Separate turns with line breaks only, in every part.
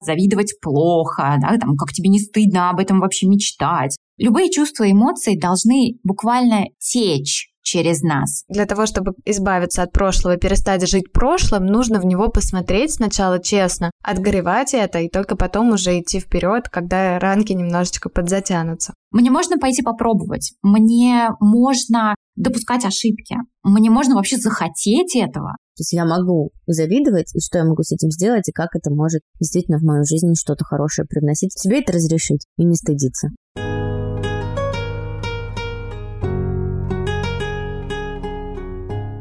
завидовать плохо, да, там, как тебе не стыдно об этом вообще мечтать. Любые чувства и эмоции должны буквально течь через нас.
Для того, чтобы избавиться от прошлого и перестать жить прошлым, нужно в него посмотреть сначала честно, отгоревать это и только потом уже идти вперед, когда ранки немножечко подзатянутся.
Мне можно пойти попробовать, мне можно допускать ошибки, мне можно вообще захотеть этого.
То есть я могу завидовать, и что я могу с этим сделать, и как это может действительно в мою жизнь что-то хорошее привносить. Себе это разрешить и не стыдиться.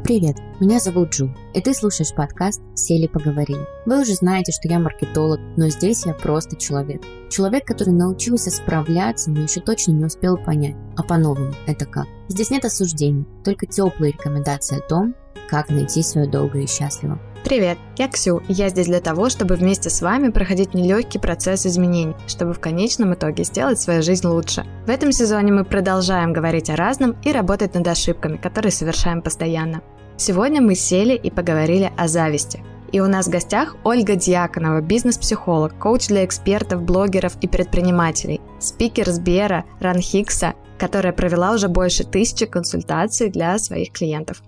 Привет, меня зовут Джу, и ты слушаешь подкаст «Сели поговорили». Вы уже знаете, что я маркетолог, но здесь я просто человек. Человек, который научился справляться, но еще точно не успел понять, а по-новому это как. Здесь нет осуждений, только теплые рекомендации о том, как найти свое долго и счастливо.
Привет, я Ксю, и я здесь для того, чтобы вместе с вами проходить нелегкий процесс изменений, чтобы в конечном итоге сделать свою жизнь лучше. В этом сезоне мы продолжаем говорить о разном и работать над ошибками, которые совершаем постоянно. Сегодня мы сели и поговорили о зависти. И у нас в гостях Ольга Дьяконова, бизнес-психолог, коуч для экспертов, блогеров и предпринимателей, спикер Сбера, Ранхикса, которая провела уже больше тысячи консультаций для своих клиентов.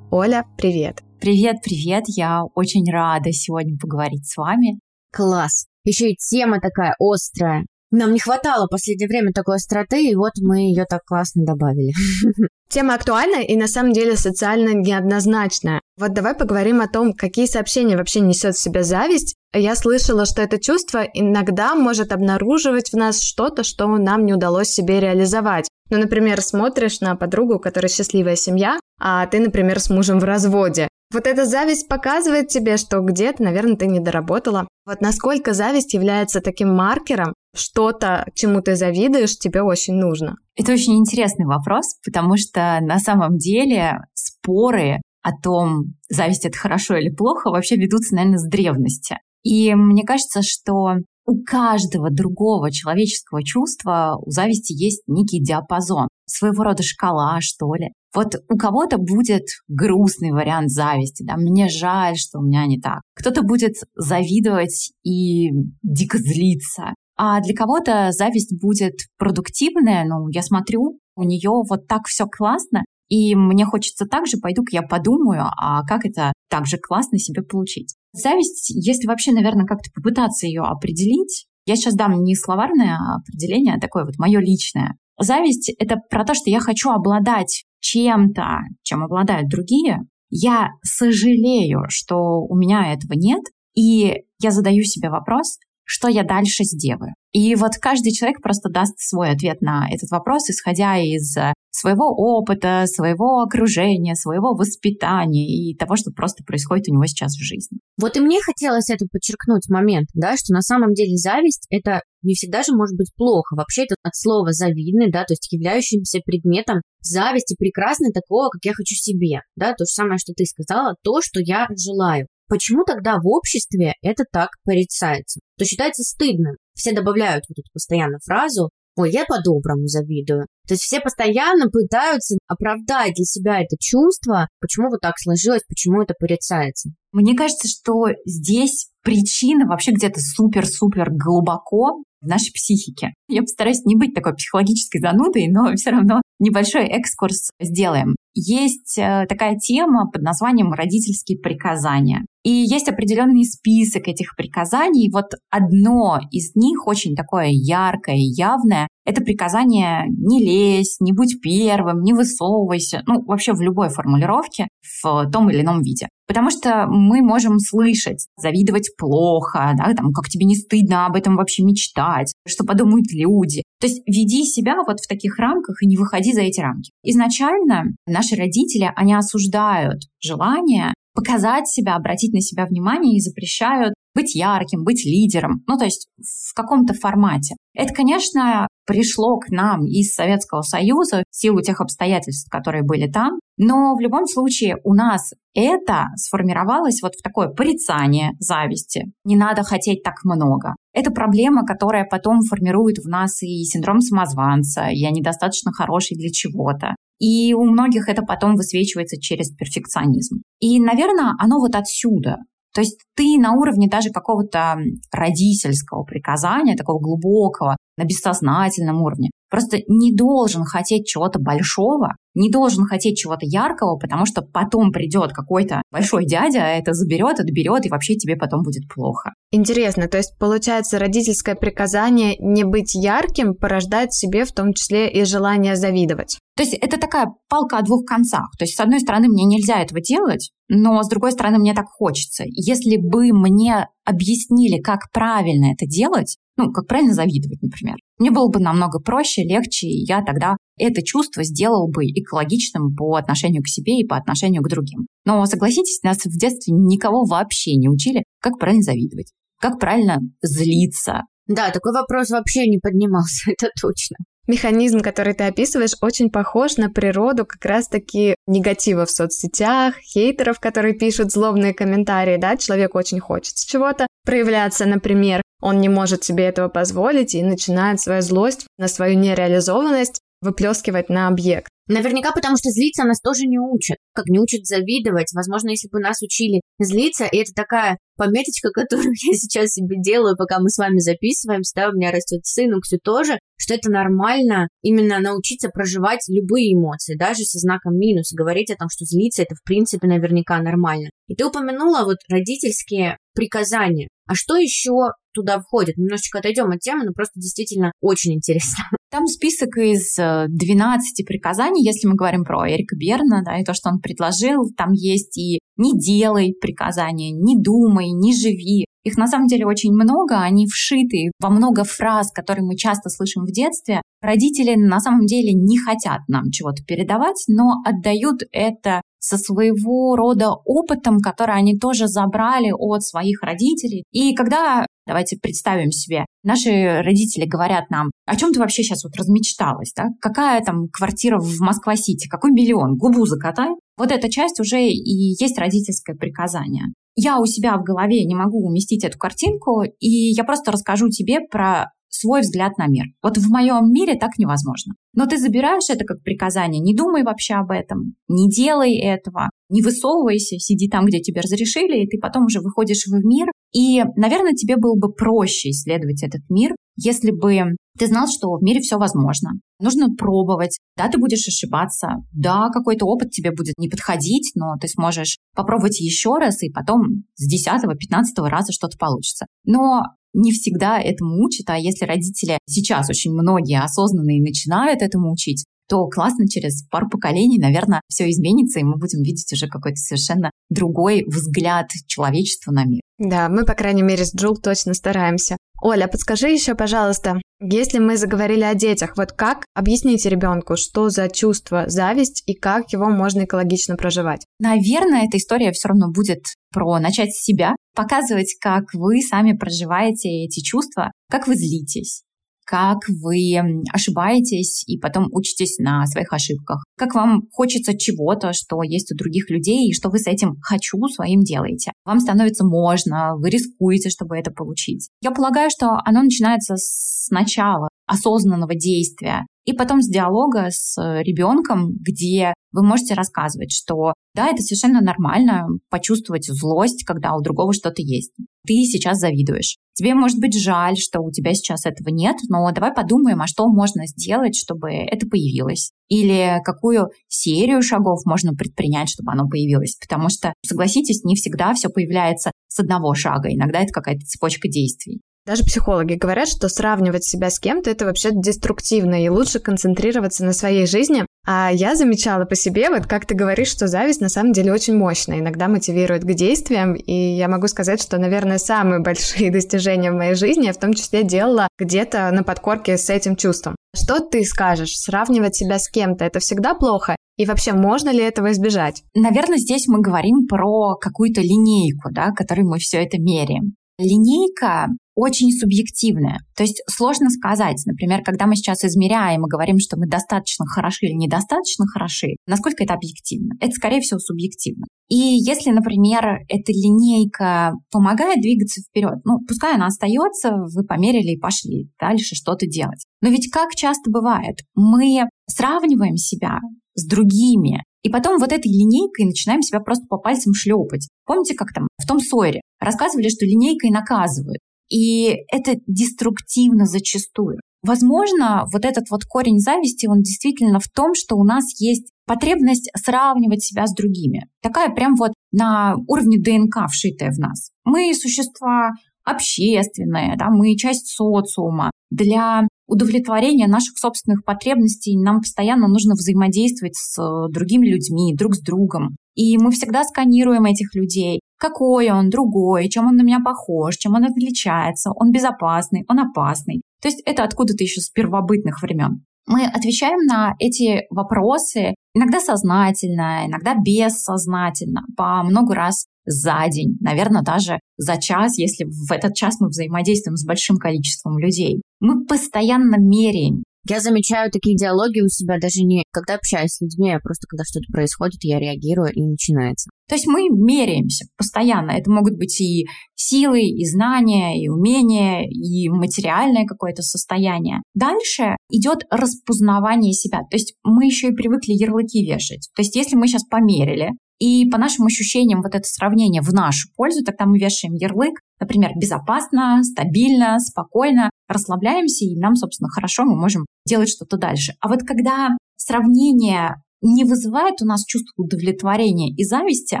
Оля, привет!
Привет, привет! Я очень рада сегодня поговорить с вами.
Класс! Еще и тема такая острая. Нам не хватало в последнее время такой остроты, и вот мы ее так классно добавили.
Тема актуальна и на самом деле социально неоднозначная. Вот давай поговорим о том, какие сообщения вообще несет в себя зависть. Я слышала, что это чувство иногда может обнаруживать в нас что-то, что нам не удалось себе реализовать. Ну, например, смотришь на подругу, у которой счастливая семья, а ты, например, с мужем в разводе. Вот эта зависть показывает тебе, что где-то, наверное, ты не доработала. Вот насколько зависть является таким маркером, что-то, чему ты завидуешь, тебе очень нужно?
Это очень интересный вопрос, потому что на самом деле споры о том, зависть это хорошо или плохо, вообще ведутся, наверное, с древности. И мне кажется, что у каждого другого человеческого чувства у зависти есть некий диапазон, своего рода шкала, что ли. Вот у кого-то будет грустный вариант зависти, да, мне жаль, что у меня не так. Кто-то будет завидовать и дико злиться. А для кого-то зависть будет продуктивная, ну, я смотрю, у нее вот так все классно, и мне хочется так же, пойду-ка я подумаю, а как это так же классно себе получить. Зависть, если вообще, наверное, как-то попытаться ее определить, я сейчас дам не словарное определение, а такое вот мое личное. Зависть — это про то, что я хочу обладать чем-то, чем обладают другие. Я сожалею, что у меня этого нет, и я задаю себе вопрос, что я дальше сделаю. И вот каждый человек просто даст свой ответ на этот вопрос, исходя из э, своего опыта, своего окружения, своего воспитания и того, что просто происходит у него сейчас в жизни.
Вот и мне хотелось это подчеркнуть момент, да, что на самом деле зависть — это не всегда же может быть плохо. Вообще это от слова завидный, да, то есть являющимся предметом зависти прекрасной такого, как я хочу себе, да, то же самое, что ты сказала, то, что я желаю. Почему тогда в обществе это так порицается? То считается стыдным. Все добавляют вот эту постоянно фразу «Ой, я по-доброму завидую». То есть все постоянно пытаются оправдать для себя это чувство, почему вот так сложилось, почему это порицается.
Мне кажется, что здесь причина вообще где-то супер-супер глубоко в нашей психике. Я постараюсь не быть такой психологической занудой, но все равно небольшой экскурс сделаем. Есть э, такая тема под названием родительские приказания. И есть определенный список этих приказаний. Вот одно из них очень такое яркое и явное. Это приказание «не лезь», «не будь первым», «не высовывайся». Ну, вообще в любой формулировке в том или ином виде. Потому что мы можем слышать, завидовать плохо, да, там, как тебе не стыдно об этом вообще мечтать, что подумают люди. То есть веди себя вот в таких рамках и не выходи за эти рамки. Изначально наши родители, они осуждают желание показать себя, обратить на себя внимание и запрещают быть ярким, быть лидером, ну то есть в каком-то формате. Это, конечно, пришло к нам из Советского Союза в силу тех обстоятельств, которые были там, но в любом случае у нас это сформировалось вот в такое порицание зависти. Не надо хотеть так много. Это проблема, которая потом формирует в нас и синдром самозванца, я недостаточно хороший для чего-то. И у многих это потом высвечивается через перфекционизм. И, наверное, оно вот отсюда. То есть ты на уровне даже какого-то родительского приказания, такого глубокого, на бессознательном уровне, просто не должен хотеть чего-то большого, не должен хотеть чего-то яркого, потому что потом придет какой-то большой дядя, это заберет, отберет, и вообще тебе потом будет плохо.
Интересно, то есть получается родительское приказание не быть ярким порождает в себе в том числе и желание завидовать.
То есть это такая палка о двух концах. То есть, с одной стороны, мне нельзя этого делать, но с другой стороны, мне так хочется. Если бы мне объяснили, как правильно это делать, ну, как правильно завидовать, например, мне было бы намного проще, легче, и я тогда это чувство сделал бы экологичным по отношению к себе и по отношению к другим. Но согласитесь, нас в детстве никого вообще не учили, как правильно завидовать, как правильно злиться.
Да, такой вопрос вообще не поднимался, это точно.
Механизм, который ты описываешь, очень похож на природу как раз-таки негатива в соцсетях, хейтеров, которые пишут злобные комментарии, да, человек очень хочет чего-то проявляться, например, он не может себе этого позволить и начинает свою злость на свою нереализованность выплескивать на объект.
Наверняка потому, что злиться нас тоже не учат. Как не учат завидовать. Возможно, если бы нас учили злиться, и это такая пометочка, которую я сейчас себе делаю, пока мы с вами записываемся, да, у меня растет сын, у Ксю тоже, что это нормально именно научиться проживать любые эмоции, даже со знаком минус, и говорить о том, что злиться это в принципе наверняка нормально. И ты упомянула вот родительские приказания. А что еще туда входит? Немножечко отойдем от темы, но просто действительно очень интересно.
Там список из 12 э, приказаний, если мы говорим про Эрика Берна, да, и то, что он предложил. Там есть и «не делай приказания», «не думай», «не живи». Их на самом деле очень много, они вшиты во много фраз, которые мы часто слышим в детстве. Родители на самом деле не хотят нам чего-то передавать, но отдают это со своего рода опытом, который они тоже забрали от своих родителей. И когда, давайте представим себе, наши родители говорят нам, о чем ты вообще сейчас вот размечталась, да? Какая там квартира в Москва-Сити, какой миллион, губу закатай. Вот эта часть уже и есть родительское приказание. Я у себя в голове не могу уместить эту картинку, и я просто расскажу тебе про свой взгляд на мир. Вот в моем мире так невозможно. Но ты забираешь это как приказание, не думай вообще об этом, не делай этого, не высовывайся, сиди там, где тебе разрешили, и ты потом уже выходишь в мир. И, наверное, тебе было бы проще исследовать этот мир, если бы ты знал, что в мире все возможно. Нужно пробовать. Да, ты будешь ошибаться. Да, какой-то опыт тебе будет не подходить, но ты сможешь попробовать еще раз, и потом с 10-15 раза что-то получится. Но не всегда этому учат, а если родители сейчас очень многие осознанные начинают этому учить, то классно через пару поколений, наверное, все изменится, и мы будем видеть уже какой-то совершенно другой взгляд человечества на мир.
Да, мы, по крайней мере, с Джул точно стараемся. Оля, подскажи еще, пожалуйста, если мы заговорили о детях, вот как объяснить ребенку, что за чувство зависть и как его можно экологично проживать?
Наверное, эта история все равно будет про начать с себя, показывать, как вы сами проживаете эти чувства, как вы злитесь, как вы ошибаетесь и потом учитесь на своих ошибках, как вам хочется чего-то, что есть у других людей, и что вы с этим «хочу» своим делаете. Вам становится можно, вы рискуете, чтобы это получить. Я полагаю, что оно начинается с начала осознанного действия, и потом с диалога с ребенком, где вы можете рассказывать, что да, это совершенно нормально почувствовать злость, когда у другого что-то есть. Ты сейчас завидуешь. Тебе может быть жаль, что у тебя сейчас этого нет, но давай подумаем, а что можно сделать, чтобы это появилось. Или какую серию шагов можно предпринять, чтобы оно появилось. Потому что, согласитесь, не всегда все появляется с одного шага. Иногда это какая-то цепочка действий.
Даже психологи говорят, что сравнивать себя с кем-то это вообще деструктивно, и лучше концентрироваться на своей жизни. А я замечала по себе, вот как ты говоришь, что зависть на самом деле очень мощная, иногда мотивирует к действиям, и я могу сказать, что, наверное, самые большие достижения в моей жизни я в том числе делала где-то на подкорке с этим чувством. Что ты скажешь? Сравнивать себя с кем-то это всегда плохо? И вообще, можно ли этого избежать?
Наверное, здесь мы говорим про какую-то линейку, да, которой мы все это меряем. Линейка очень субъективная. То есть сложно сказать, например, когда мы сейчас измеряем и говорим, что мы достаточно хороши или недостаточно хороши, насколько это объективно? Это, скорее всего, субъективно. И если, например, эта линейка помогает двигаться вперед, ну, пускай она остается, вы померили и пошли дальше что-то делать. Но ведь как часто бывает, мы сравниваем себя с другими. И потом вот этой линейкой начинаем себя просто по пальцам шлепать. Помните, как там в том Сойере рассказывали, что линейкой наказывают. И это деструктивно зачастую. Возможно, вот этот вот корень зависти, он действительно в том, что у нас есть потребность сравнивать себя с другими. Такая прям вот на уровне ДНК вшитая в нас. Мы существа общественные, да, мы часть социума. Для удовлетворения наших собственных потребностей нам постоянно нужно взаимодействовать с другими людьми, друг с другом. И мы всегда сканируем этих людей. Какой он, другой, чем он на меня похож, чем он отличается, он безопасный, он опасный. То есть это откуда-то еще с первобытных времен. Мы отвечаем на эти вопросы иногда сознательно, иногда бессознательно, по много раз за день, наверное, даже за час, если в этот час мы взаимодействуем с большим количеством людей. Мы постоянно меряем.
Я замечаю такие диалоги у себя даже не когда общаюсь с людьми, а просто когда что-то происходит, я реагирую и начинается.
То есть мы меряемся постоянно. Это могут быть и силы, и знания, и умения, и материальное какое-то состояние. Дальше идет распознавание себя. То есть мы еще и привыкли ярлыки вешать. То есть если мы сейчас померили, и по нашим ощущениям вот это сравнение в нашу пользу, тогда мы вешаем ярлык, например, безопасно, стабильно, спокойно, расслабляемся, и нам, собственно, хорошо, мы можем делать что-то дальше. А вот когда сравнение не вызывает у нас чувство удовлетворения и зависти,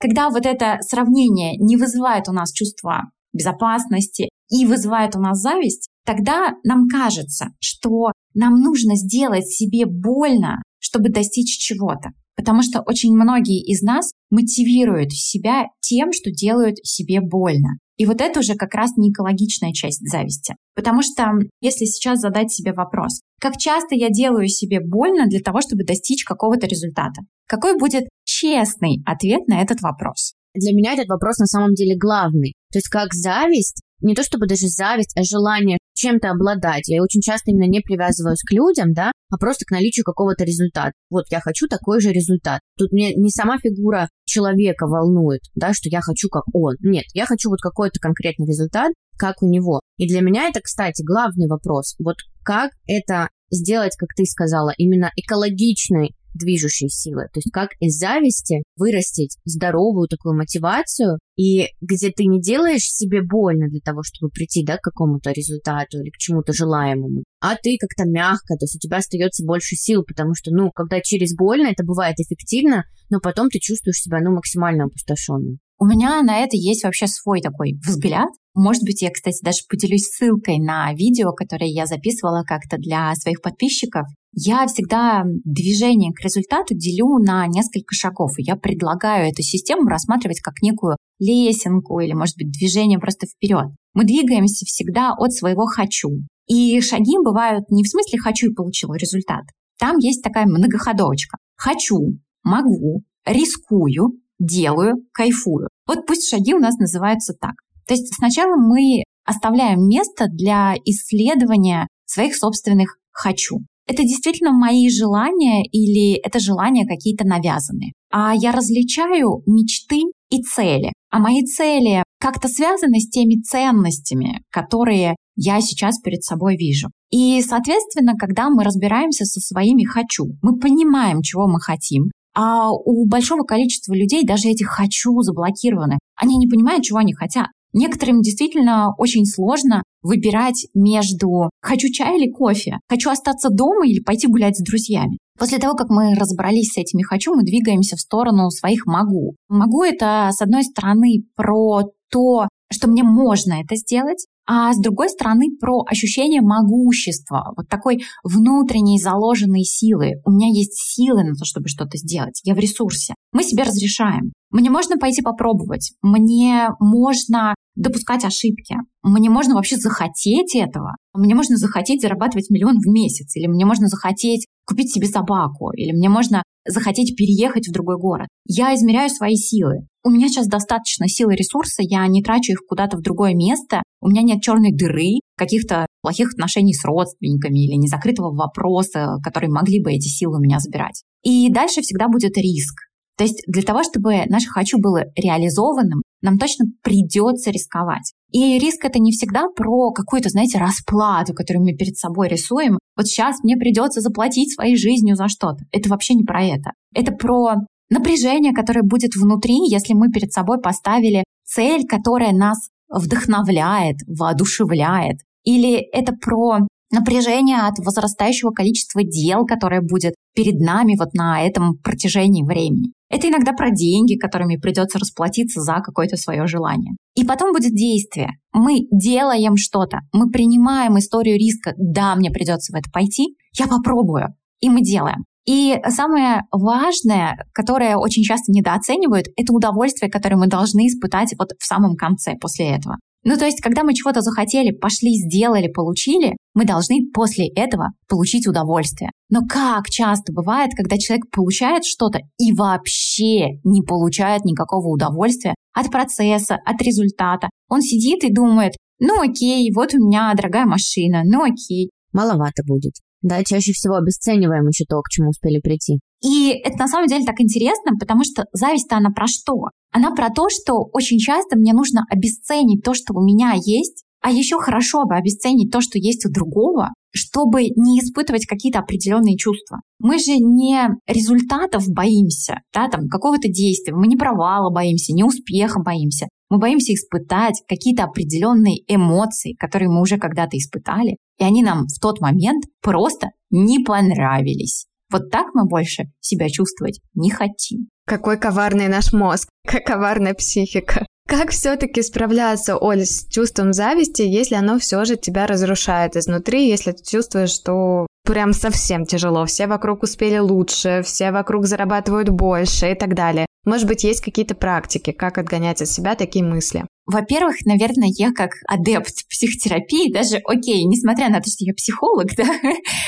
когда вот это сравнение не вызывает у нас чувство безопасности и вызывает у нас зависть, тогда нам кажется, что нам нужно сделать себе больно, чтобы достичь чего-то. Потому что очень многие из нас мотивируют себя тем, что делают себе больно. И вот это уже как раз не экологичная часть зависти. Потому что если сейчас задать себе вопрос, как часто я делаю себе больно для того, чтобы достичь какого-то результата, какой будет честный ответ на этот вопрос?
Для меня этот вопрос на самом деле главный. То есть как зависть не то чтобы даже зависть, а желание чем-то обладать. Я очень часто именно не привязываюсь к людям, да, а просто к наличию какого-то результата. Вот я хочу такой же результат. Тут мне не сама фигура человека волнует, да, что я хочу как он. Нет, я хочу вот какой-то конкретный результат, как у него. И для меня это, кстати, главный вопрос. Вот как это сделать, как ты сказала, именно экологичной движущей силы. То есть как из зависти вырастить здоровую такую мотивацию, и где ты не делаешь себе больно для того, чтобы прийти да, к какому-то результату или к чему-то желаемому, а ты как-то мягко, то есть у тебя остается больше сил, потому что, ну, когда через больно, это бывает эффективно, но потом ты чувствуешь себя, ну, максимально опустошенным.
У меня на это есть вообще свой такой взгляд. Может быть, я, кстати, даже поделюсь ссылкой на видео, которое я записывала как-то для своих подписчиков. Я всегда движение к результату делю на несколько шагов. И я предлагаю эту систему рассматривать как некую лесенку или, может быть, движение просто вперед. Мы двигаемся всегда от своего «хочу». И шаги бывают не в смысле «хочу» и получил результат. Там есть такая многоходовочка. «Хочу», «могу», «рискую», делаю, кайфую. Вот пусть шаги у нас называются так. То есть сначала мы оставляем место для исследования своих собственных «хочу». Это действительно мои желания или это желания какие-то навязанные. А я различаю мечты и цели. А мои цели как-то связаны с теми ценностями, которые я сейчас перед собой вижу. И, соответственно, когда мы разбираемся со своими «хочу», мы понимаем, чего мы хотим, а у большого количества людей даже эти «хочу» заблокированы. Они не понимают, чего они хотят. Некоторым действительно очень сложно выбирать между «хочу чай или кофе», «хочу остаться дома или пойти гулять с друзьями». После того, как мы разобрались с этими «хочу», мы двигаемся в сторону своих «могу». «Могу» — это, с одной стороны, про то, что мне можно это сделать, а с другой стороны про ощущение могущества, вот такой внутренней заложенной силы. У меня есть силы на то, чтобы что-то сделать, я в ресурсе. Мы себе разрешаем. Мне можно пойти попробовать, мне можно допускать ошибки, мне можно вообще захотеть этого, мне можно захотеть зарабатывать миллион в месяц, или мне можно захотеть купить себе собаку, или мне можно захотеть переехать в другой город. Я измеряю свои силы. У меня сейчас достаточно силы и ресурса, я не трачу их куда-то в другое место, у меня нет черной дыры, каких-то плохих отношений с родственниками или незакрытого вопроса, которые могли бы эти силы у меня забирать. И дальше всегда будет риск. То есть для того, чтобы наше «хочу» было реализованным, нам точно придется рисковать. И риск это не всегда про какую-то, знаете, расплату, которую мы перед собой рисуем. Вот сейчас мне придется заплатить своей жизнью за что-то. Это вообще не про это. Это про напряжение, которое будет внутри, если мы перед собой поставили цель, которая нас вдохновляет, воодушевляет. Или это про напряжение от возрастающего количества дел, которое будет перед нами вот на этом протяжении времени. Это иногда про деньги, которыми придется расплатиться за какое-то свое желание. И потом будет действие. Мы делаем что-то, мы принимаем историю риска. Да, мне придется в это пойти, я попробую. И мы делаем. И самое важное, которое очень часто недооценивают, это удовольствие, которое мы должны испытать вот в самом конце после этого. Ну, то есть, когда мы чего-то захотели, пошли, сделали, получили, мы должны после этого получить удовольствие. Но как часто бывает, когда человек получает что-то и вообще не получает никакого удовольствия от процесса, от результата. Он сидит и думает, ну окей, вот у меня дорогая машина, ну окей.
Маловато будет. Да, чаще всего обесцениваем еще то, к чему успели прийти.
И это на самом деле так интересно, потому что зависть-то она про что? Она про то, что очень часто мне нужно обесценить то, что у меня есть, а еще хорошо бы обесценить то, что есть у другого, чтобы не испытывать какие-то определенные чувства. Мы же не результатов боимся, да, там, какого-то действия, мы не провала боимся, не успеха боимся. Мы боимся испытать какие-то определенные эмоции, которые мы уже когда-то испытали, и они нам в тот момент просто не понравились. Вот так мы больше себя чувствовать не хотим.
Какой коварный наш мозг, как коварная психика. Как все-таки справляться, Оль, с чувством зависти, если оно все же тебя разрушает изнутри, если ты чувствуешь, что прям совсем тяжело, все вокруг успели лучше, все вокруг зарабатывают больше и так далее. Может быть, есть какие-то практики, как отгонять от себя такие мысли?
Во-первых, наверное, я как адепт психотерапии, даже, окей, несмотря на то, что я психолог, да,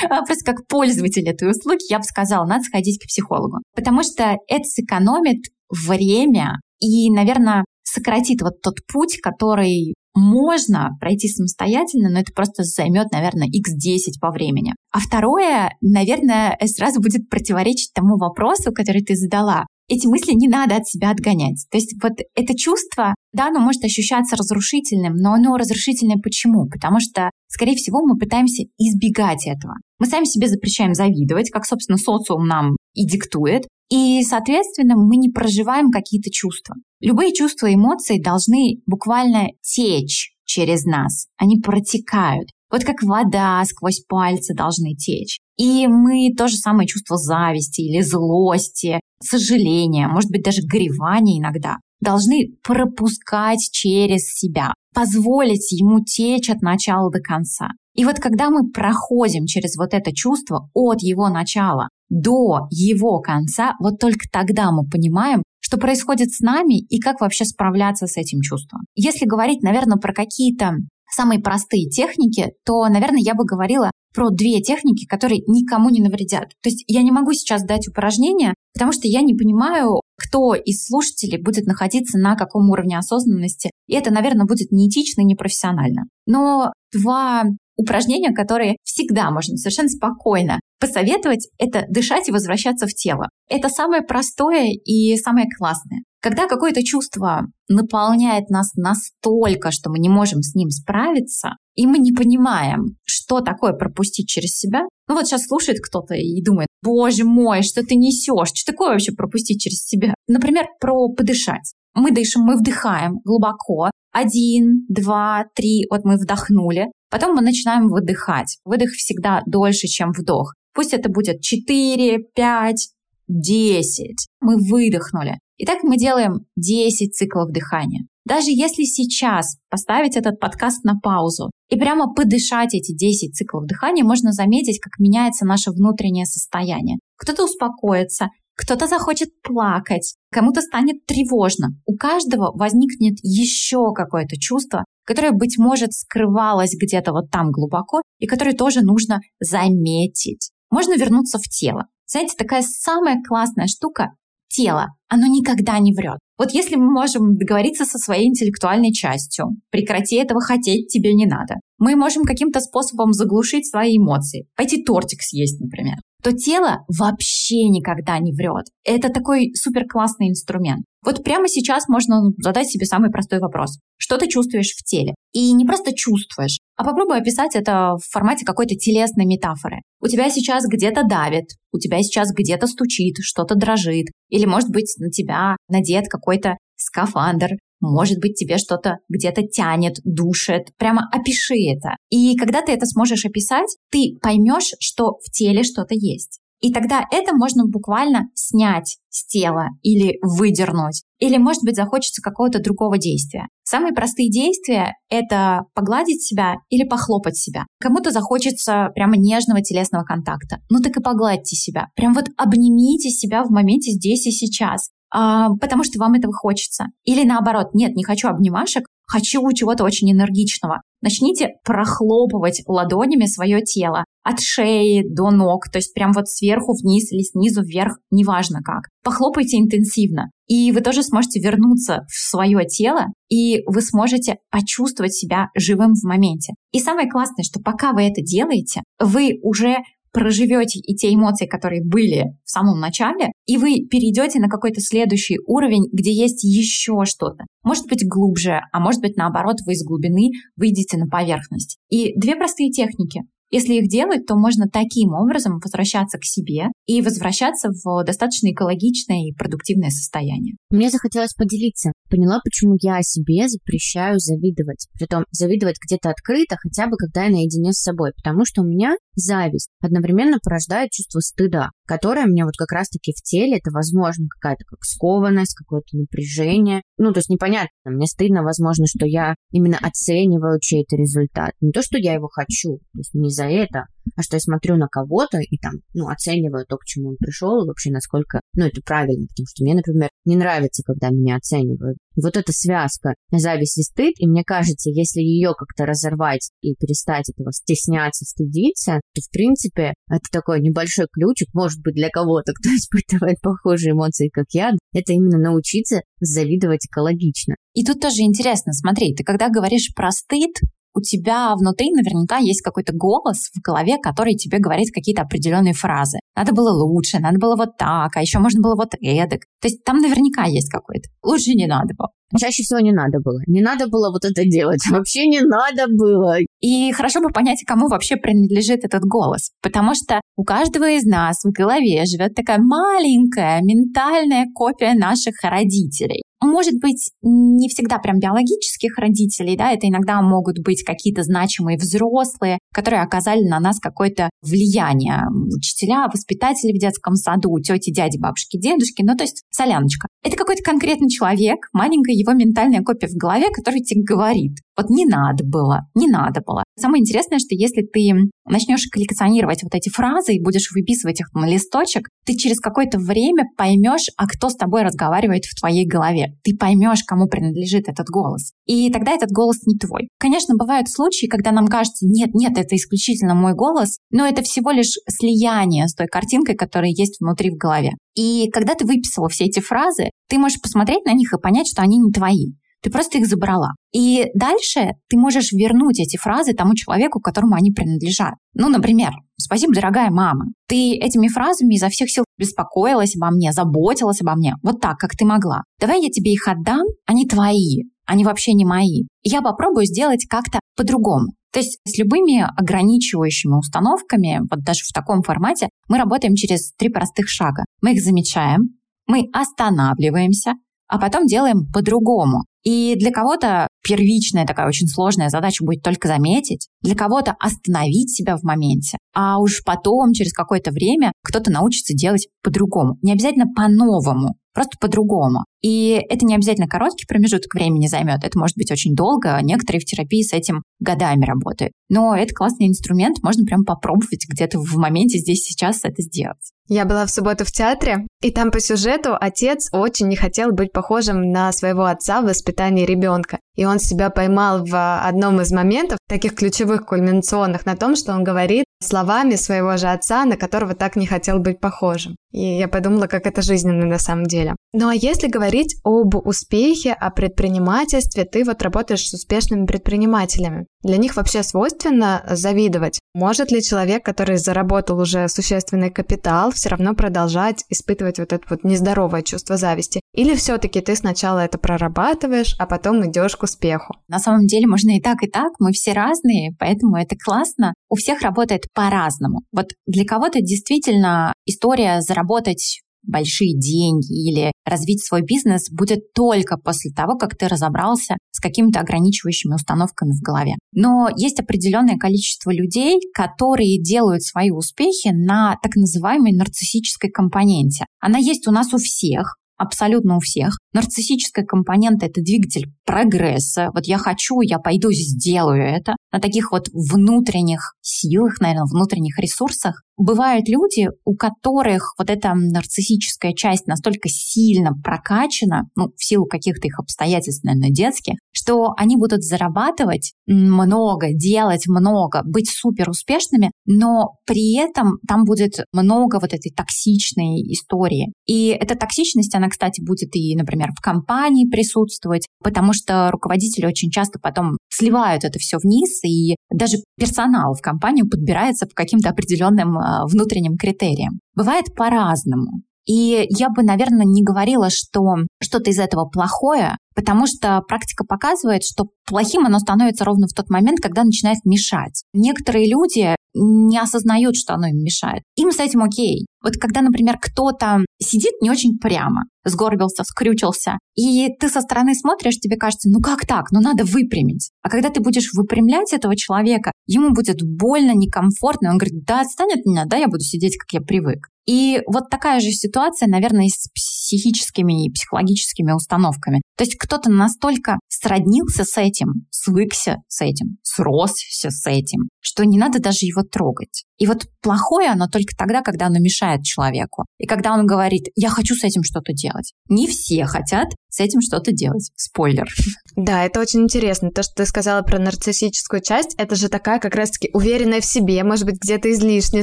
а просто как пользователь этой услуги, я бы сказала, надо сходить к психологу. Потому что это сэкономит время и, наверное, сократит вот тот путь, который можно пройти самостоятельно, но это просто займет, наверное, x10 по времени. А второе, наверное, сразу будет противоречить тому вопросу, который ты задала эти мысли не надо от себя отгонять. То есть вот это чувство, да, оно может ощущаться разрушительным, но оно разрушительное почему? Потому что, скорее всего, мы пытаемся избегать этого. Мы сами себе запрещаем завидовать, как, собственно, социум нам и диктует. И, соответственно, мы не проживаем какие-то чувства. Любые чувства и эмоции должны буквально течь через нас. Они протекают. Вот как вода сквозь пальцы должны течь. И мы то же самое чувство зависти или злости, сожаления, может быть, даже горевания иногда, должны пропускать через себя, позволить ему течь от начала до конца. И вот когда мы проходим через вот это чувство от его начала до его конца, вот только тогда мы понимаем, что происходит с нами и как вообще справляться с этим чувством. Если говорить, наверное, про какие-то самые простые техники, то, наверное, я бы говорила про две техники, которые никому не навредят. То есть я не могу сейчас дать упражнение, потому что я не понимаю, кто из слушателей будет находиться на каком уровне осознанности. И это, наверное, будет неэтично и непрофессионально. Но два упражнения, которые всегда можно совершенно спокойно посоветовать, это дышать и возвращаться в тело. Это самое простое и самое классное. Когда какое-то чувство наполняет нас настолько, что мы не можем с ним справиться, и мы не понимаем, что такое пропустить через себя. Ну вот сейчас слушает кто-то и думает, боже мой, что ты несешь, что такое вообще пропустить через себя? Например, про подышать. Мы дышим, мы вдыхаем глубоко. Один, два, три, вот мы вдохнули. Потом мы начинаем выдыхать. Выдох всегда дольше, чем вдох. Пусть это будет 4, 5, 10. Мы выдохнули. И так мы делаем 10 циклов дыхания. Даже если сейчас поставить этот подкаст на паузу и прямо подышать эти 10 циклов дыхания, можно заметить, как меняется наше внутреннее состояние. Кто-то успокоится, кто-то захочет плакать, кому-то станет тревожно. У каждого возникнет еще какое-то чувство, которое, быть может, скрывалось где-то вот там глубоко и которое тоже нужно заметить. Можно вернуться в тело. Знаете, такая самая классная штука — тело. Оно никогда не врет. Вот если мы можем договориться со своей интеллектуальной частью, прекрати этого хотеть, тебе не надо. Мы можем каким-то способом заглушить свои эмоции. Пойти тортик съесть, например. То тело вообще никогда не врет. Это такой супер классный инструмент. Вот прямо сейчас можно задать себе самый простой вопрос. Что ты чувствуешь в теле? И не просто чувствуешь, а попробуй описать это в формате какой-то телесной метафоры. У тебя сейчас где-то давит, у тебя сейчас где-то стучит, что-то дрожит, или, может быть, на тебя надет какой-то скафандр, может быть, тебе что-то где-то тянет, душит. Прямо опиши это. И когда ты это сможешь описать, ты поймешь, что в теле что-то есть. И тогда это можно буквально снять с тела или выдернуть. Или, может быть, захочется какого-то другого действия. Самые простые действия — это погладить себя или похлопать себя. Кому-то захочется прямо нежного телесного контакта. Ну так и погладьте себя. Прям вот обнимите себя в моменте здесь и сейчас а, потому что вам этого хочется. Или наоборот, нет, не хочу обнимашек, хочу чего-то очень энергичного. Начните прохлопывать ладонями свое тело от шеи до ног, то есть прям вот сверху вниз или снизу вверх, неважно как. Похлопайте интенсивно, и вы тоже сможете вернуться в свое тело, и вы сможете почувствовать себя живым в моменте. И самое классное, что пока вы это делаете, вы уже проживете и те эмоции, которые были в самом начале, и вы перейдете на какой-то следующий уровень, где есть еще что-то. Может быть глубже, а может быть наоборот, вы из глубины выйдете на поверхность. И две простые техники. Если их делать, то можно таким образом возвращаться к себе и возвращаться в достаточно экологичное и продуктивное состояние.
Мне захотелось поделиться. Поняла, почему я себе запрещаю завидовать. Притом завидовать где-то открыто, хотя бы когда я наедине с собой. Потому что у меня зависть одновременно порождает чувство стыда, которое мне вот как раз-таки в теле, это возможно какая-то как скованность, какое-то напряжение. Ну, то есть непонятно, мне стыдно, возможно, что я именно оцениваю чей-то результат. Не то, что я его хочу, то есть не за это, а что я смотрю на кого-то и там, ну, оцениваю то, к чему он пришел, вообще насколько, ну, это правильно, потому что мне, например, не нравится, когда меня оценивают. И вот эта связка зависть и стыд, и мне кажется, если ее как-то разорвать и перестать этого стесняться, стыдиться, то, в принципе, это такой небольшой ключик, может быть, для кого-то, кто испытывает похожие эмоции, как я, это именно научиться завидовать экологично.
И тут тоже интересно, смотри, ты когда говоришь про стыд, у тебя внутри наверняка есть какой-то голос в голове, который тебе говорит какие-то определенные фразы. Надо было лучше, надо было вот так, а еще можно было вот эдак. То есть там наверняка есть какой-то. Лучше не надо было.
Чаще всего не надо было. Не надо было вот это делать. Вообще не надо было.
И хорошо бы понять, кому вообще принадлежит этот голос. Потому что у каждого из нас в голове живет такая маленькая ментальная копия наших родителей может быть, не всегда прям биологических родителей, да, это иногда могут быть какие-то значимые взрослые, которые оказали на нас какое-то влияние. Учителя, воспитатели в детском саду, тети, дяди, бабушки, дедушки, ну то есть соляночка. Это какой-то конкретный человек, маленькая его ментальная копия в голове, который тебе говорит, вот не надо было, не надо было. Самое интересное, что если ты начнешь коллекционировать вот эти фразы и будешь выписывать их на листочек, ты через какое-то время поймешь, а кто с тобой разговаривает в твоей голове. Ты поймешь, кому принадлежит этот голос. И тогда этот голос не твой. Конечно, бывают случаи, когда нам кажется, нет, нет, это исключительно мой голос, но это всего лишь слияние с той картинкой, которая есть внутри в голове. И когда ты выписала все эти фразы, ты можешь посмотреть на них и понять, что они не твои. Ты просто их забрала. И дальше ты можешь вернуть эти фразы тому человеку, которому они принадлежат. Ну, например, «Спасибо, дорогая мама. Ты этими фразами изо всех сил беспокоилась обо мне, заботилась обо мне. Вот так, как ты могла. Давай я тебе их отдам, они твои, они вообще не мои. Я попробую сделать как-то по-другому. То есть с любыми ограничивающими установками, вот даже в таком формате, мы работаем через три простых шага. Мы их замечаем, мы останавливаемся, а потом делаем по-другому. И для кого-то первичная такая очень сложная задача будет только заметить, для кого-то остановить себя в моменте, а уж потом, через какое-то время, кто-то научится делать по-другому. Не обязательно по-новому, просто по-другому. И это не обязательно короткий промежуток времени займет, это может быть очень долго. Некоторые в терапии с этим годами работают. Но это классный инструмент, можно прям попробовать где-то в моменте здесь сейчас это сделать.
Я была в субботу в театре, и там по сюжету отец очень не хотел быть похожим на своего отца в воспитании ребенка. И он себя поймал в одном из моментов, таких ключевых, кульминационных, на том, что он говорит, словами своего же отца, на которого так не хотел быть похожим. И я подумала, как это жизненно на самом деле. Ну а если говорить об успехе, о предпринимательстве, ты вот работаешь с успешными предпринимателями. Для них вообще свойственно завидовать. Может ли человек, который заработал уже существенный капитал, все равно продолжать испытывать вот это вот нездоровое чувство зависти? Или все-таки ты сначала это прорабатываешь, а потом идешь к успеху?
На самом деле можно и так, и так. Мы все разные, поэтому это классно. У всех работает по-разному. Вот для кого-то действительно история заработать большие деньги или развить свой бизнес будет только после того, как ты разобрался с какими-то ограничивающими установками в голове. Но есть определенное количество людей, которые делают свои успехи на так называемой нарциссической компоненте. Она есть у нас у всех, абсолютно у всех. Нарциссическая компонента — это двигатель прогресса. Вот я хочу, я пойду сделаю это. На таких вот внутренних силах, наверное, внутренних ресурсах бывают люди, у которых вот эта нарциссическая часть настолько сильно прокачана, ну, в силу каких-то их обстоятельств, наверное, детских, что они будут зарабатывать много, делать много, быть супер успешными, но при этом там будет много вот этой токсичной истории. И эта токсичность, она, кстати, будет и, например, в компании присутствовать, потому что руководители очень часто потом сливают это все вниз, и даже персонал в компанию подбирается по каким-то определенным а, внутренним критериям. Бывает по-разному. И я бы, наверное, не говорила, что что-то из этого плохое, потому что практика показывает, что плохим оно становится ровно в тот момент, когда начинает мешать. Некоторые люди не осознают, что оно им мешает. Им с этим окей. Вот когда, например, кто-то сидит не очень прямо, сгорбился, скрючился, и ты со стороны смотришь, тебе кажется, ну как так, ну надо выпрямить. А когда ты будешь выпрямлять этого человека, ему будет больно, некомфортно, он говорит, да отстань от меня, да, я буду сидеть, как я привык. И вот такая же ситуация, наверное, и с психическими и психологическими установками. То есть кто-то настолько сроднился с этим, свыкся с этим, сросся с этим, что не надо даже его трогать. И вот плохое оно только тогда, когда оно мешает человеку. И когда он говорит, я хочу с этим что-то делать. Не все хотят с этим что-то делать. Спойлер.
Да, это очень интересно. То, что ты сказала про нарциссическую часть, это же такая как раз-таки уверенная в себе, может быть, где-то излишне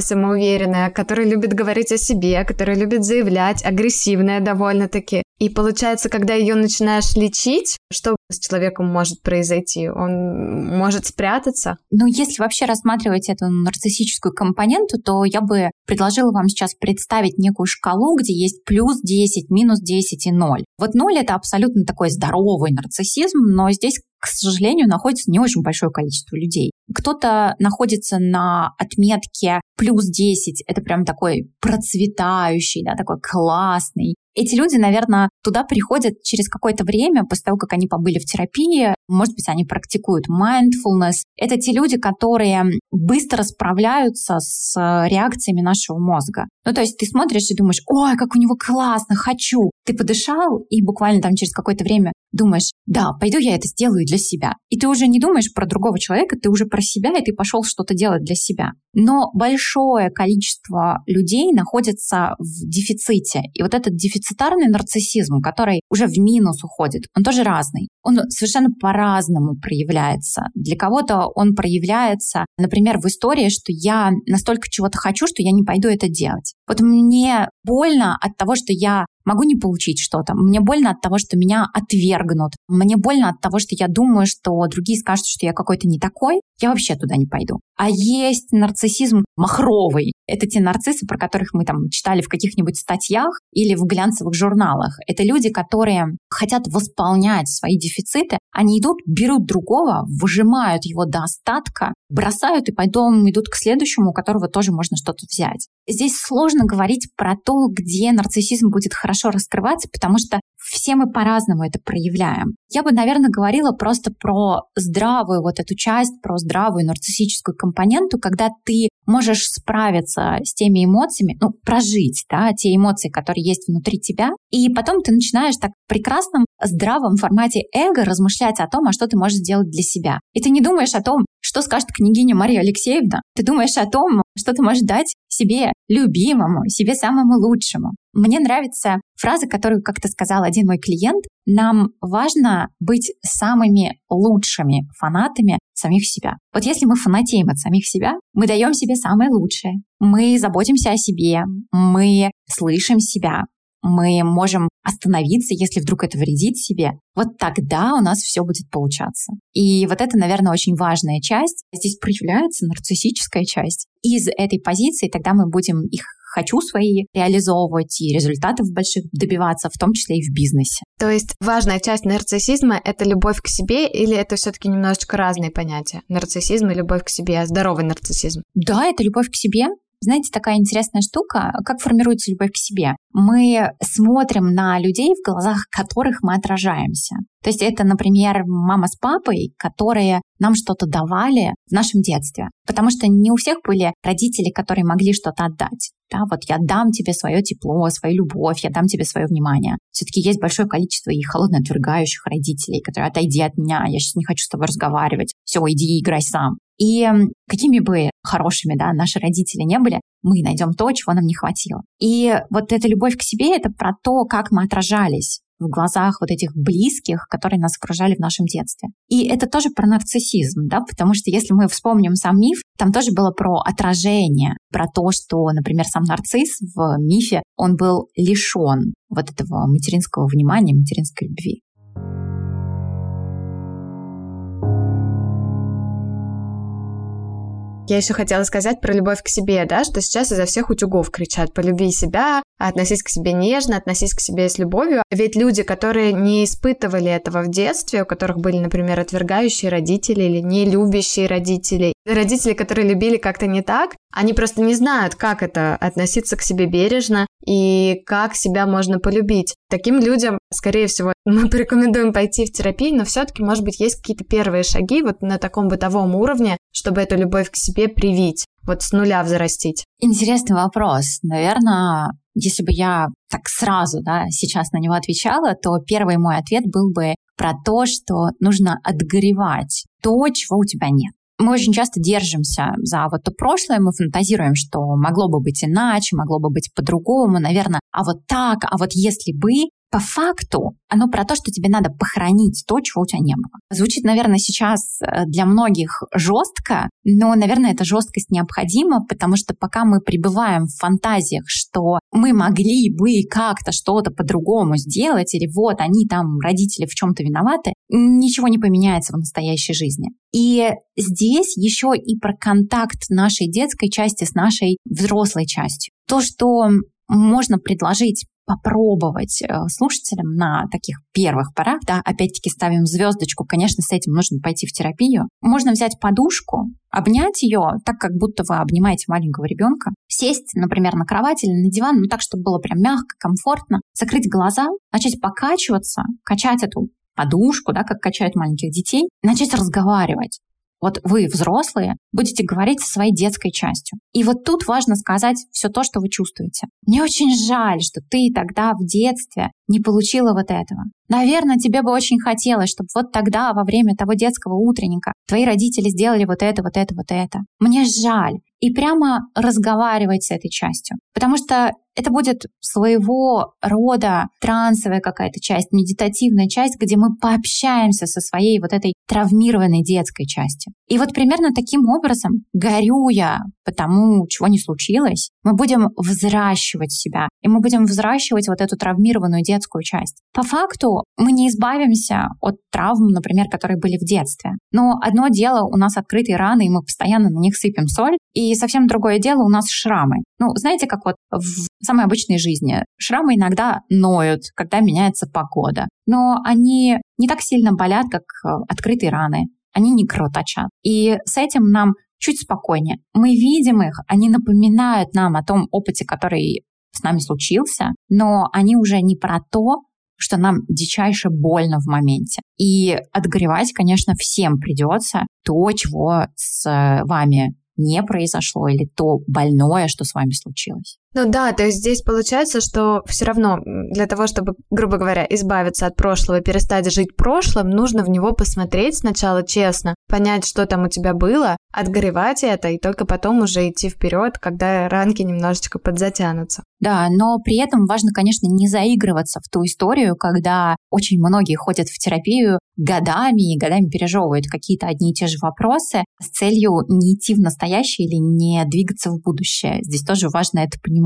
самоуверенная, которая любит говорить о себе, которая любит заявлять, агрессивная довольно-таки. И получается, когда ее начинаешь лечить, что с человеком может произойти? Он может спрятаться?
Ну, если вообще рассматривать эту нарциссическую компоненту, то я бы предложила вам сейчас представить некую шкалу, где есть плюс 10, минус 10 и 0. Вот 0 — это абсолютно такой здоровый нарциссизм, но здесь к сожалению, находится не очень большое количество людей. Кто-то находится на отметке плюс 10, это прям такой процветающий, да, такой классный. Эти люди, наверное, туда приходят через какое-то время, после того, как они побыли в терапии, может быть, они практикуют mindfulness. Это те люди, которые быстро справляются с реакциями нашего мозга. Ну, то есть ты смотришь и думаешь, ой, как у него классно, хочу. Ты подышал, и буквально там через какое-то время думаешь, да, пойду я это сделаю для себя. И ты уже не думаешь про другого человека, ты уже про себя, и ты пошел что-то делать для себя. Но большое количество людей находится в дефиците. И вот этот дефицитарный нарциссизм, который уже в минус уходит, он тоже разный. Он совершенно по-разному проявляется. Для кого-то он проявляется, например, в истории, что я настолько чего-то хочу, что я не пойду это делать. Вот мне больно от того, что я могу не получить что-то. Мне больно от того, что меня отвергнут. Мне больно от того, что я думаю, что другие скажут, что я какой-то не такой. Я вообще туда не пойду. А есть нарциссизм махровый. Это те нарциссы, про которых мы там читали в каких-нибудь статьях или в глянцевых журналах. Это люди, которые хотят восполнять свои дефициты. Они идут, берут другого, выжимают его до остатка, бросают и потом идут к следующему, у которого тоже можно что-то взять. Здесь сложно говорить про то, где нарциссизм будет хорошо раскрываться, потому что все мы по-разному это проявляем. Я бы, наверное, говорила просто про здравую вот эту часть, про здравую нарциссическую компоненту, когда ты можешь справиться с теми эмоциями, ну, прожить, да, те эмоции, которые есть внутри тебя, и потом ты начинаешь так в прекрасном, здравом формате эго размышлять о том, а что ты можешь сделать для себя. И ты не думаешь о том, что скажет княгиня Мария Алексеевна, ты думаешь о том, что ты можешь дать себе любимому, себе самому лучшему. Мне нравится фраза, которую как-то сказал один мой клиент. Нам важно быть самыми лучшими фанатами самих себя. Вот если мы фанатеем от самих себя, мы даем себе самое лучшее. Мы заботимся о себе, мы слышим себя, мы можем остановиться, если вдруг это вредит себе, вот тогда у нас все будет получаться. И вот это, наверное, очень важная часть. Здесь проявляется нарциссическая часть. Из этой позиции тогда мы будем их хочу свои реализовывать и результатов больших добиваться, в том числе и в бизнесе.
То есть важная часть нарциссизма — это любовь к себе или это все таки немножечко разные понятия? Нарциссизм и любовь к себе, а здоровый нарциссизм?
Да, это любовь к себе, знаете, такая интересная штука, как формируется любовь к себе. Мы смотрим на людей, в глазах которых мы отражаемся. То есть это, например, мама с папой, которые нам что-то давали в нашем детстве. Потому что не у всех были родители, которые могли что-то отдать. Да, вот я дам тебе свое тепло, свою любовь, я дам тебе свое внимание. Все-таки есть большое количество и холодно отвергающих родителей, которые отойди от меня, я сейчас не хочу с тобой разговаривать, все, иди играй сам. И какими бы хорошими да, наши родители не были, мы найдем то, чего нам не хватило. И вот эта любовь к себе — это про то, как мы отражались в глазах вот этих близких, которые нас окружали в нашем детстве. И это тоже про нарциссизм, да, потому что если мы вспомним сам миф, там тоже было про отражение, про то, что, например, сам нарцисс в мифе, он был лишен вот этого материнского внимания, материнской любви.
Я еще хотела сказать про любовь к себе, да, что сейчас изо всех утюгов кричат «полюби себя», относись к себе нежно, относись к себе с любовью. Ведь люди, которые не испытывали этого в детстве, у которых были, например, отвергающие родители или не любящие родители, родители, которые любили как-то не так, они просто не знают, как это относиться к себе бережно и как себя можно полюбить. Таким людям, скорее всего, мы порекомендуем пойти в терапию, но все-таки, может быть, есть какие-то первые шаги вот на таком бытовом уровне, чтобы эту любовь к себе привить, вот с нуля взрастить.
Интересный вопрос. Наверное, если бы я так сразу, да, сейчас на него отвечала, то первый мой ответ был бы про то, что нужно отгоревать то, чего у тебя нет мы очень часто держимся за вот то прошлое, мы фантазируем, что могло бы быть иначе, могло бы быть по-другому, наверное, а вот так, а вот если бы, по факту оно про то, что тебе надо похоронить то, чего у тебя не было. Звучит, наверное, сейчас э, для многих жестко, но, наверное, эта жесткость необходима, потому что пока мы пребываем в фантазиях, что мы могли бы как-то что-то по-другому сделать, или вот они там, родители, в чем-то виноваты, ничего не поменяется в настоящей жизни. И здесь еще и про контакт нашей детской части с нашей взрослой частью. То, что можно предложить попробовать э, слушателям на таких первых порах, да, опять-таки ставим звездочку, конечно, с этим нужно пойти в терапию. Можно взять подушку, обнять ее так, как будто вы обнимаете маленького ребенка, сесть, например, на кровать или на диван, ну так, чтобы было прям мягко, комфортно, закрыть глаза, начать покачиваться, качать эту подушку, да, как качают маленьких детей, начать разговаривать. Вот вы, взрослые, будете говорить со своей детской частью. И вот тут важно сказать все то, что вы чувствуете. Мне очень жаль, что ты тогда в детстве не получила вот этого. Наверное, тебе бы очень хотелось, чтобы вот тогда, во время того детского утренника, твои родители сделали вот это, вот это, вот это. Мне жаль. И прямо разговаривать с этой частью. Потому что это будет своего рода трансовая какая-то часть, медитативная часть, где мы пообщаемся со своей вот этой травмированной детской частью. И вот примерно таким образом, горюя по тому, чего не случилось, мы будем взращивать себя, и мы будем взращивать вот эту травмированную детскую часть. По факту мы не избавимся от травм, например, которые были в детстве. Но одно дело у нас открытые раны, и мы постоянно на них сыпем соль, и совсем другое дело у нас шрамы. Ну, знаете, как вот в самой обычной жизни шрамы иногда ноют, когда меняется погода, но они не так сильно болят, как э, открытые раны. Они не кровоточат. И с этим нам чуть спокойнее. Мы видим их, они напоминают нам о том опыте, который с нами случился, но они уже не про то, что нам дичайше больно в моменте. И отгоревать, конечно, всем придется то, чего с вами не произошло, или то больное, что с вами случилось.
Ну да, то есть здесь получается, что все равно для того, чтобы, грубо говоря, избавиться от прошлого, перестать жить прошлым, нужно в него посмотреть сначала честно, понять, что там у тебя было, отгоревать это, и только потом уже идти вперед, когда ранки немножечко подзатянутся.
Да, но при этом важно, конечно, не заигрываться в ту историю, когда очень многие ходят в терапию годами и годами пережевывают какие-то одни и те же вопросы с целью не идти в настоящее или не двигаться в будущее. Здесь тоже важно это понимать.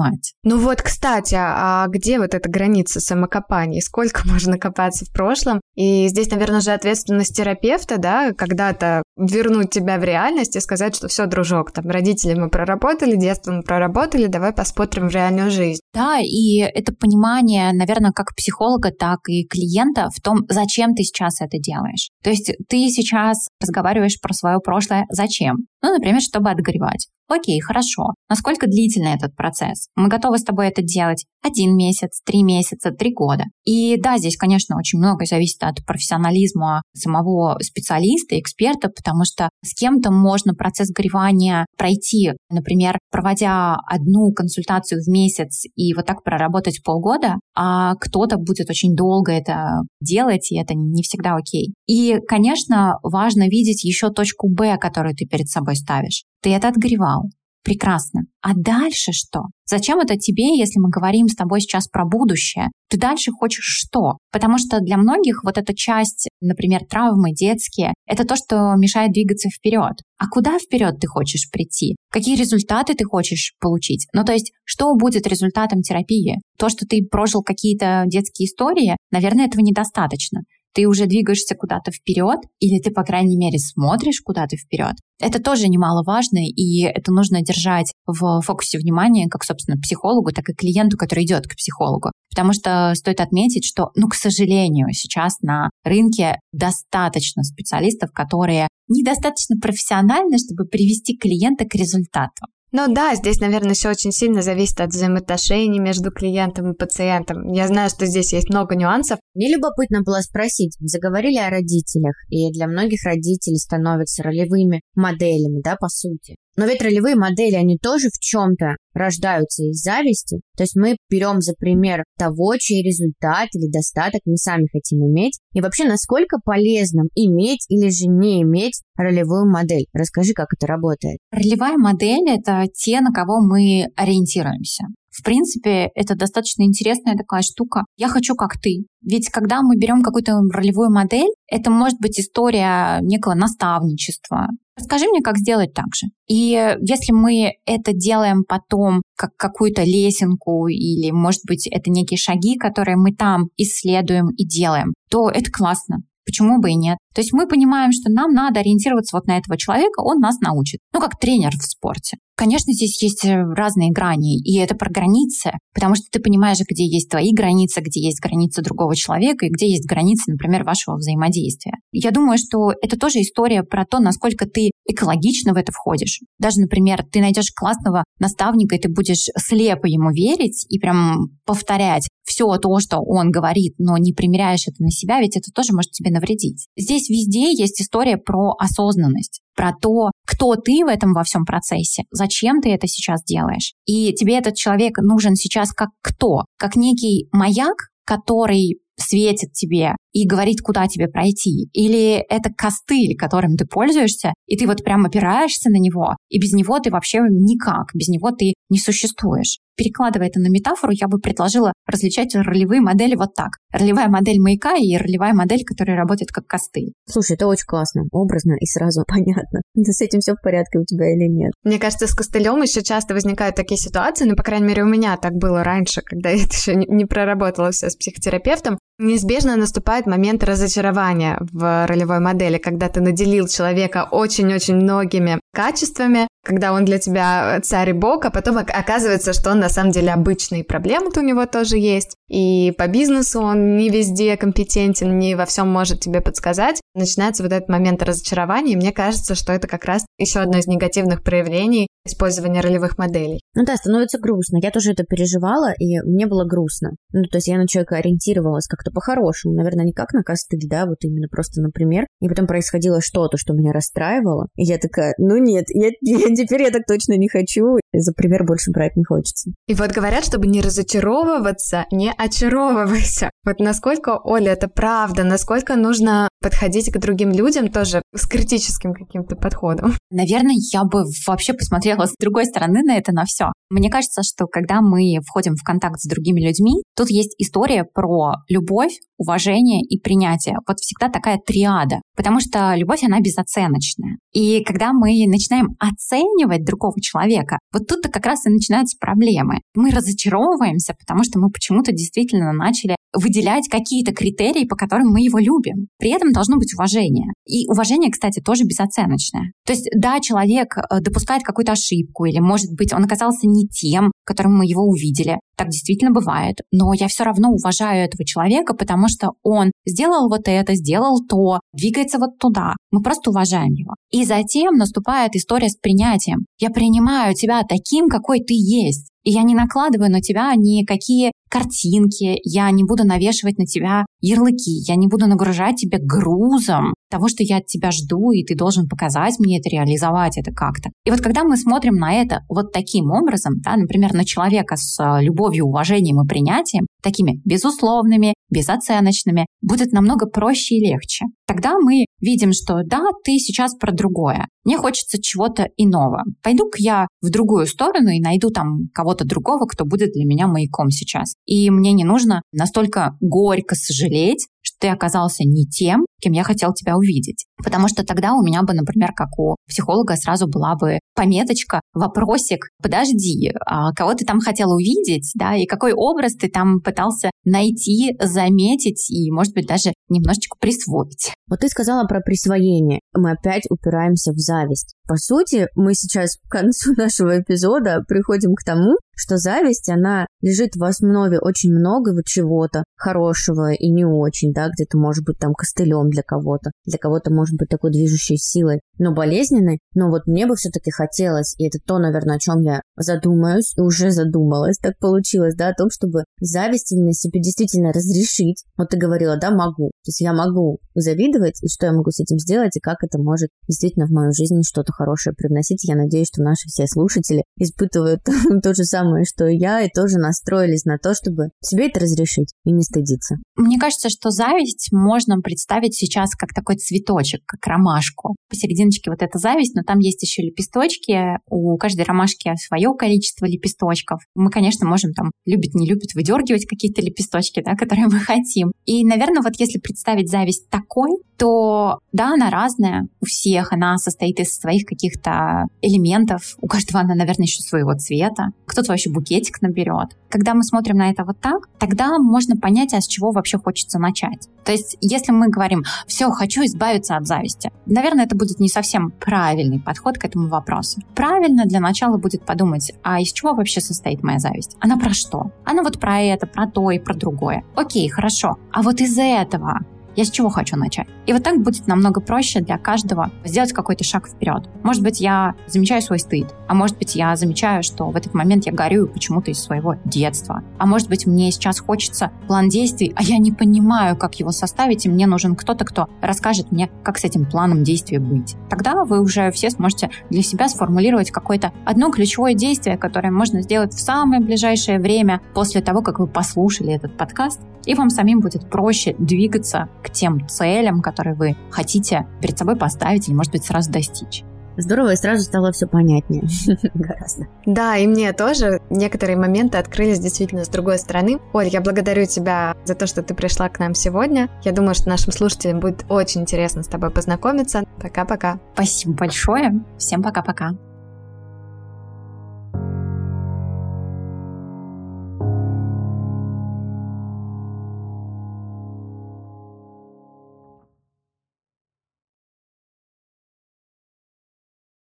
Ну вот, кстати, а где вот эта граница самокопания? Сколько можно копаться в прошлом? И здесь, наверное, же ответственность терапевта, да, когда-то вернуть тебя в реальность и сказать, что все, дружок, там родители мы проработали, детство мы проработали, давай посмотрим в реальную жизнь.
Да, и это понимание, наверное, как психолога, так и клиента в том, зачем ты сейчас это делаешь. То есть ты сейчас разговариваешь про свое прошлое, зачем? Ну, например, чтобы отгоревать. Окей, хорошо. Насколько длительный этот процесс? Мы готовы с тобой это делать один месяц, три месяца, три года. И да, здесь, конечно, очень много зависит от профессионализма самого специалиста, эксперта, потому что с кем-то можно процесс горевания пройти, например, проводя одну консультацию в месяц и вот так проработать полгода, а кто-то будет очень долго это делать, и это не всегда окей. И, конечно, важно видеть еще точку Б, которую ты перед собой ставишь. Ты это отгревал. Прекрасно. А дальше что? Зачем это тебе, если мы говорим с тобой сейчас про будущее? Ты дальше хочешь что? Потому что для многих вот эта часть, например, травмы детские, это то, что мешает двигаться вперед. А куда вперед ты хочешь прийти? Какие результаты ты хочешь получить? Ну, то есть, что будет результатом терапии? То, что ты прожил какие-то детские истории, наверное, этого недостаточно ты уже двигаешься куда-то вперед, или ты, по крайней мере, смотришь куда-то вперед. Это тоже немаловажно, и это нужно держать в фокусе внимания как, собственно, психологу, так и клиенту, который идет к психологу. Потому что стоит отметить, что, ну, к сожалению, сейчас на рынке достаточно специалистов, которые недостаточно профессиональны, чтобы привести клиента к результату.
Ну да, здесь, наверное, все очень сильно зависит от взаимоотношений между клиентом и пациентом. Я знаю, что здесь есть много нюансов.
Мне любопытно было спросить, заговорили о родителях, и для многих родителей становятся ролевыми моделями, да, по сути. Но ведь ролевые модели, они тоже в чем-то рождаются из зависти. То есть мы берем за пример того, чей результат или достаток мы сами хотим иметь. И вообще, насколько полезно иметь или же не иметь ролевую модель? Расскажи, как это работает.
Ролевая модель — это те, на кого мы ориентируемся. В принципе, это достаточно интересная такая штука. Я хочу как ты. Ведь когда мы берем какую-то ролевую модель, это может быть история некого наставничества. Расскажи мне, как сделать так же. И если мы это делаем потом как какую-то лесенку или, может быть, это некие шаги, которые мы там исследуем и делаем, то это классно. Почему бы и нет? То есть мы понимаем, что нам надо ориентироваться вот на этого человека, он нас научит. Ну, как тренер в спорте. Конечно, здесь есть э, разные грани, и это про границы, потому что ты понимаешь, где есть твои границы, где есть границы другого человека, и где есть границы, например, вашего взаимодействия. Я думаю, что это тоже история про то, насколько ты экологично в это входишь. Даже, например, ты найдешь классного наставника, и ты будешь слепо ему верить и прям повторять все то, что он говорит, но не примеряешь это на себя, ведь это тоже может тебе навредить. Здесь везде есть история про осознанность про то, кто ты в этом во всем процессе, зачем ты это сейчас делаешь. И тебе этот человек нужен сейчас как кто? Как некий маяк, который светит тебе и говорит, куда тебе пройти. Или это костыль, которым ты пользуешься, и ты вот прям опираешься на него, и без него ты вообще никак, без него ты не существуешь. Перекладывая это на метафору, я бы предложила различать ролевые модели вот так. Ролевая модель маяка и ролевая модель, которая работает как костыль.
Слушай, это очень классно, образно и сразу понятно. С этим все в порядке у тебя или нет?
Мне кажется, с костылем еще часто возникают такие ситуации, ну, по крайней мере, у меня так было раньше, когда я это еще не проработала все с психотерапевтом. Неизбежно наступает момент разочарования в ролевой модели, когда ты наделил человека очень-очень многими качествами, когда он для тебя царь и бог, а потом оказывается, что он на самом деле обычный, проблемы-то у него тоже есть, и по бизнесу он не везде компетентен, не во всем может тебе подсказать. Начинается вот этот момент разочарования, и мне кажется, что это как раз еще одно из негативных проявлений использования ролевых моделей.
Ну да, становится грустно. Я тоже это переживала, и мне было грустно. Ну, то есть я на человека ориентировалась как-то по-хорошему, наверное, не как на костыль, да, вот именно просто например. И потом происходило что-то, что меня расстраивало. И я такая, ну нет, я, я, теперь я так точно не хочу, и за пример больше брать не хочется.
И вот говорят, чтобы не разочаровываться, не очаровывайся. Вот насколько, Оля, это правда, насколько нужно подходить к другим людям тоже с критическим каким-то подходом?
Наверное, я бы вообще посмотрела с другой стороны на это на все. Мне кажется, что когда мы входим в контакт с другими людьми, тут есть история про любовь, уважение и принятие. Вот всегда такая триада. Потому что любовь, она безоценочная. И когда мы начинаем оценивать другого человека, вот тут-то как раз и начинаются проблемы. Мы разочаровываемся, потому что мы почему-то действительно начали выделять какие-то критерии, по которым мы его любим. При этом должно быть уважение. И уважение, кстати, тоже безоценочное. То есть, да, человек э, допускает какую-то ошибку, или, может быть, он оказался не тем, которым мы его увидели. Так действительно бывает. Но я все равно уважаю этого человека, потому что он сделал вот это, сделал то, двигается вот туда. Мы просто уважаем его. И затем наступает история с принятием. Я принимаю тебя таким, какой ты есть. И я не накладываю на тебя никакие картинки, я не буду навешивать на тебя ярлыки, я не буду нагружать тебя грузом того, что я от тебя жду, и ты должен показать мне это, реализовать это как-то. И вот когда мы смотрим на это вот таким образом, да, например, на человека с э, любовью, уважением и принятием, такими безусловными, безоценочными, будет намного проще и легче. Тогда мы видим, что да, ты сейчас про другое. Мне хочется чего-то иного. Пойду-ка я в другую сторону и найду там кого-то другого, кто будет для меня маяком сейчас. И мне не нужно настолько горько сожалеть, что ты оказался не тем, кем я хотел тебя увидеть. Потому что тогда у меня бы, например, как у психолога, сразу была бы пометочка, вопросик, подожди, а кого ты там хотел увидеть, да, и какой образ ты там пытался найти, заметить и, может быть, даже немножечко присвоить.
Вот ты сказала про присвоение. Мы опять упираемся в зависть. По сути, мы сейчас к концу нашего эпизода приходим к тому, что зависть, она лежит в основе очень многого чего-то хорошего и не очень, да, где-то может быть там костылем для кого-то, для кого-то может быть такой движущей силой, но болезненной. Но вот мне бы все-таки хотелось, и это то, наверное, о чем я задумаюсь, и уже задумалась, так получилось, да, о том, чтобы зависть именно себе действительно разрешить. Вот ты говорила, да, могу. То есть я могу завидовать, и что я могу с этим сделать, и как это может действительно в мою жизнь что-то хорошее привносить. Я надеюсь, что наши все слушатели испытывают то же самое, что и я, и тоже настроились на то, чтобы себе это разрешить и не стыдиться.
Мне кажется, что зависть можно представить сейчас как такой цветочек, как ромашку. Посерединочке вот эта зависть, но там есть еще лепесточки. У каждой ромашки свое количество лепесточков. Мы, конечно, можем там любит, не любит выдергивать какие-то лепесточки, да, которые мы хотим. И, наверное, вот если представить зависть такой, то да, она разная у всех, она состоит из своих каких-то элементов, у каждого она, наверное, еще своего цвета, кто-то вообще букетик наберет. Когда мы смотрим на это вот так, тогда можно понять, а с чего вообще хочется начать. То есть, если мы говорим, все, хочу избавиться от зависти, наверное, это будет не совсем правильный подход к этому вопросу. Правильно для начала будет подумать, а из чего вообще состоит моя зависть? Она про что? Она вот про это, про то и про другое. Окей, хорошо. А вот из-за этого я с чего хочу начать? И вот так будет намного проще для каждого сделать какой-то шаг вперед. Может быть, я замечаю свой стыд, а может быть, я замечаю, что в этот момент я горю почему-то из своего детства. А может быть, мне сейчас хочется план действий, а я не понимаю, как его составить, и мне нужен кто-то, кто расскажет мне, как с этим планом действия быть. Тогда вы уже все сможете для себя сформулировать какое-то одно ключевое действие, которое можно сделать в самое ближайшее время после того, как вы послушали этот подкаст, и вам самим будет проще двигаться к тем целям, которые вы хотите перед собой поставить или, может быть, сразу достичь.
Здорово, и сразу стало все понятнее гораздо.
Да, и мне тоже некоторые моменты открылись действительно с другой стороны. Оль, я благодарю тебя за то, что ты пришла к нам сегодня. Я думаю, что нашим слушателям будет очень интересно с тобой познакомиться. Пока-пока.
Спасибо большое. Всем пока-пока.